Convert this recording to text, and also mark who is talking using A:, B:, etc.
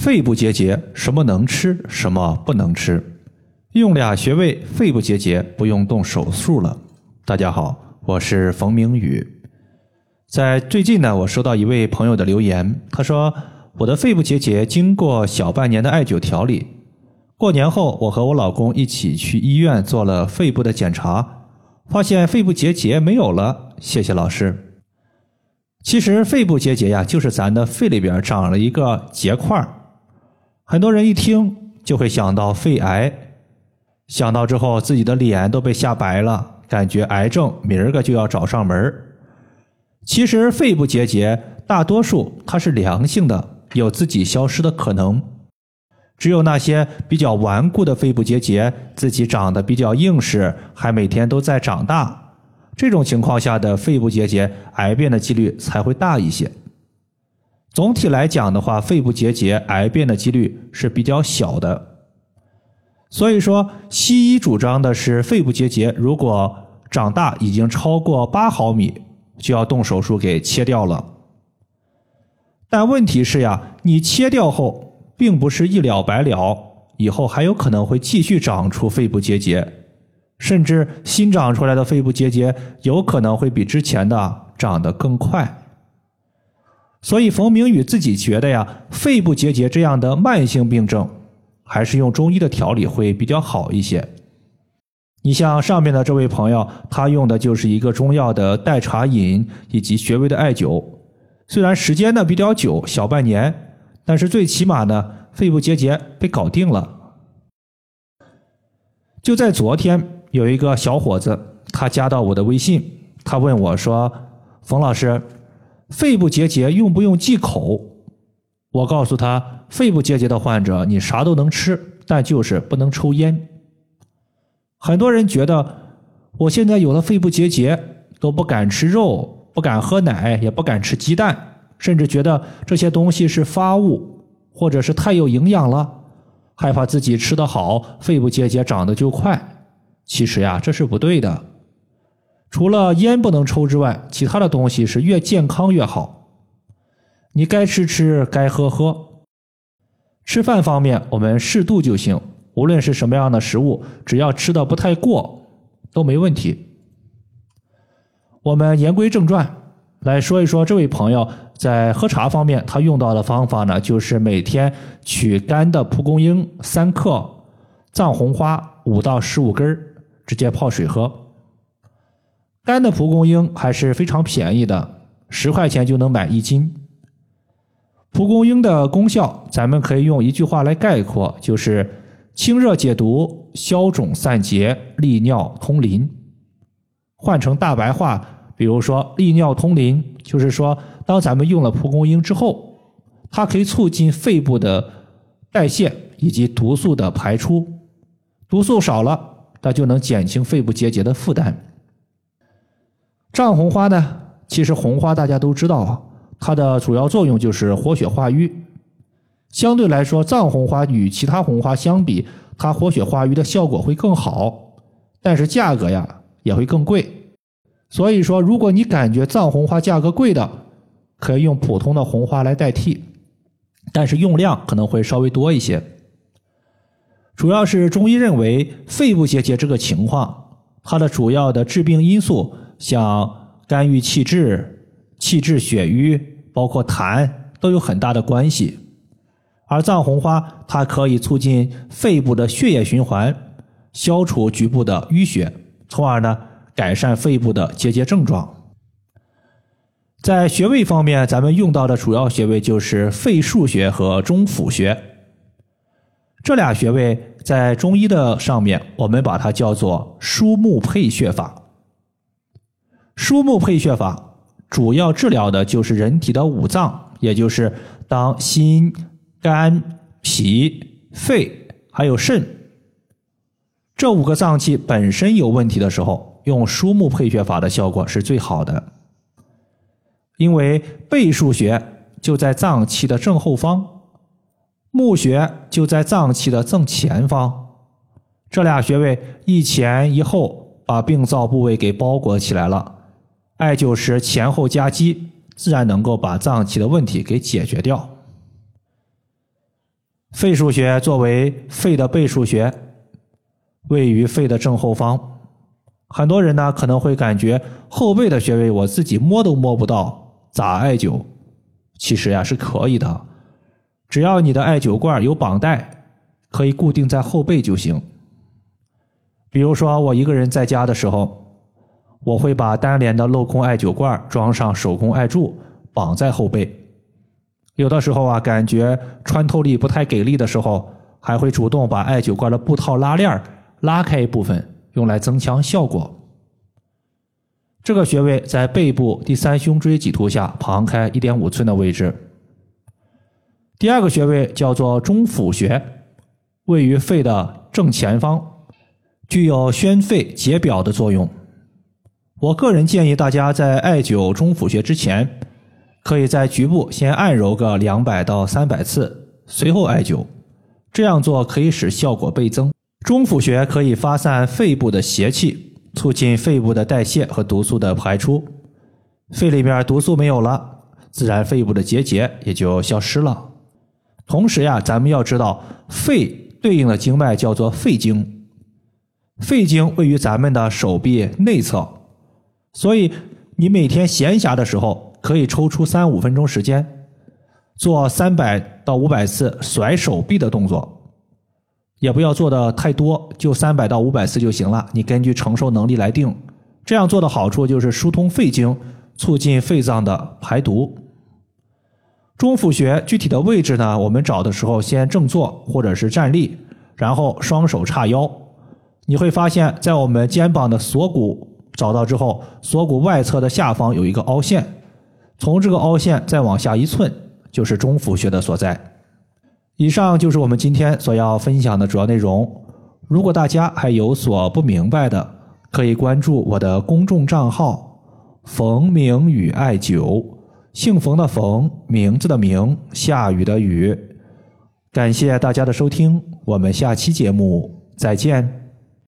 A: 肺部结节什么能吃，什么不能吃？用俩穴位，肺部结节不用动手术了。大家好，我是冯明宇。在最近呢，我收到一位朋友的留言，他说我的肺部结节经过小半年的艾灸调理，过年后我和我老公一起去医院做了肺部的检查，发现肺部结节没有了。谢谢老师。其实肺部结节呀，就是咱的肺里边长了一个结块儿很多人一听就会想到肺癌，想到之后自己的脸都被吓白了，感觉癌症明儿个就要找上门其实肺部结节大多数它是良性的，有自己消失的可能。只有那些比较顽固的肺部结节，自己长得比较硬实，还每天都在长大。这种情况下的肺部结节癌变的几率才会大一些。总体来讲的话，肺部结节癌变的几率是比较小的。所以说，西医主张的是肺部结节如果长大已经超过八毫米，就要动手术给切掉了。但问题是呀，你切掉后，并不是一了百了，以后还有可能会继续长出肺部结节。甚至新长出来的肺部结节有可能会比之前的长得更快，所以冯明宇自己觉得呀，肺部结节这样的慢性病症，还是用中医的调理会比较好一些。你像上面的这位朋友，他用的就是一个中药的代茶饮以及穴位的艾灸，虽然时间呢比较久，小半年，但是最起码呢，肺部结节被搞定了。就在昨天。有一个小伙子，他加到我的微信，他问我说：“冯老师，肺部结节用不用忌口？”我告诉他，肺部结节的患者，你啥都能吃，但就是不能抽烟。很多人觉得，我现在有了肺部结节，都不敢吃肉，不敢喝奶，也不敢吃鸡蛋，甚至觉得这些东西是发物，或者是太有营养了，害怕自己吃得好，肺部结节长得就快。其实呀，这是不对的。除了烟不能抽之外，其他的东西是越健康越好。你该吃吃，该喝喝。吃饭方面，我们适度就行。无论是什么样的食物，只要吃的不太过，都没问题。我们言归正传，来说一说这位朋友在喝茶方面，他用到的方法呢，就是每天取干的蒲公英三克，藏红花五到十五根儿。直接泡水喝，单的蒲公英还是非常便宜的，十块钱就能买一斤。蒲公英的功效，咱们可以用一句话来概括，就是清热解毒、消肿散结、利尿通淋。换成大白话，比如说利尿通淋，就是说当咱们用了蒲公英之后，它可以促进肺部的代谢以及毒素的排出，毒素少了。它就能减轻肺部结节的负担。藏红花呢，其实红花大家都知道啊，它的主要作用就是活血化瘀。相对来说，藏红花与其他红花相比，它活血化瘀的效果会更好，但是价格呀也会更贵。所以说，如果你感觉藏红花价格贵的，可以用普通的红花来代替，但是用量可能会稍微多一些。主要是中医认为肺部结节这个情况，它的主要的致病因素像肝郁气滞、气滞血瘀，包括痰都有很大的关系。而藏红花它可以促进肺部的血液循环，消除局部的淤血，从而呢改善肺部的结节症状。在穴位方面，咱们用到的主要穴位就是肺腧穴和中府穴。这俩穴位在中医的上面，我们把它叫做疏木配穴法。疏木配穴法主要治疗的就是人体的五脏，也就是当心、肝、脾、肺还有肾这五个脏器本身有问题的时候，用疏木配穴法的效果是最好的。因为背腧穴就在脏器的正后方。募穴就在脏器的正前方，这俩穴位一前一后，把病灶部位给包裹起来了。艾灸时前后夹击，自然能够把脏器的问题给解决掉。肺腧穴作为肺的背腧穴，位于肺的正后方。很多人呢可能会感觉后背的穴位我自己摸都摸不到，咋艾灸？其实呀是可以的，只要你的艾灸罐有绑带，可以固定在后背就行。比如说我一个人在家的时候，我会把单联的镂空艾灸罐装上手工艾柱，绑在后背。有的时候啊，感觉穿透力不太给力的时候，还会主动把艾灸罐的布套拉链拉开一部分，用来增强效果。这个穴位在背部第三胸椎棘突下旁开一点五寸的位置。第二个穴位叫做中府穴，位于肺的正前方，具有宣肺解表的作用。我个人建议大家在艾灸中府穴之前。可以在局部先按揉个两百到三百次，随后艾灸。这样做可以使效果倍增。中府穴可以发散肺部的邪气，促进肺部的代谢和毒素的排出。肺里面毒素没有了，自然肺部的结节也就消失了。同时呀，咱们要知道，肺对应的经脉叫做肺经，肺经位于咱们的手臂内侧，所以你每天闲暇的时候。可以抽出三五分钟时间，做三百到五百次甩手臂的动作，也不要做的太多，就三百到五百次就行了。你根据承受能力来定。这样做的好处就是疏通肺经，促进肺脏的排毒。中府穴具体的位置呢？我们找的时候先正坐或者是站立，然后双手叉腰。你会发现在我们肩膀的锁骨找到之后，锁骨外侧的下方有一个凹陷。从这个凹陷再往下一寸，就是中府穴的所在。以上就是我们今天所要分享的主要内容。如果大家还有所不明白的，可以关注我的公众账号“冯明宇艾灸”，姓冯的冯，名字的名，下雨的雨。感谢大家的收听，我们下期节目再见。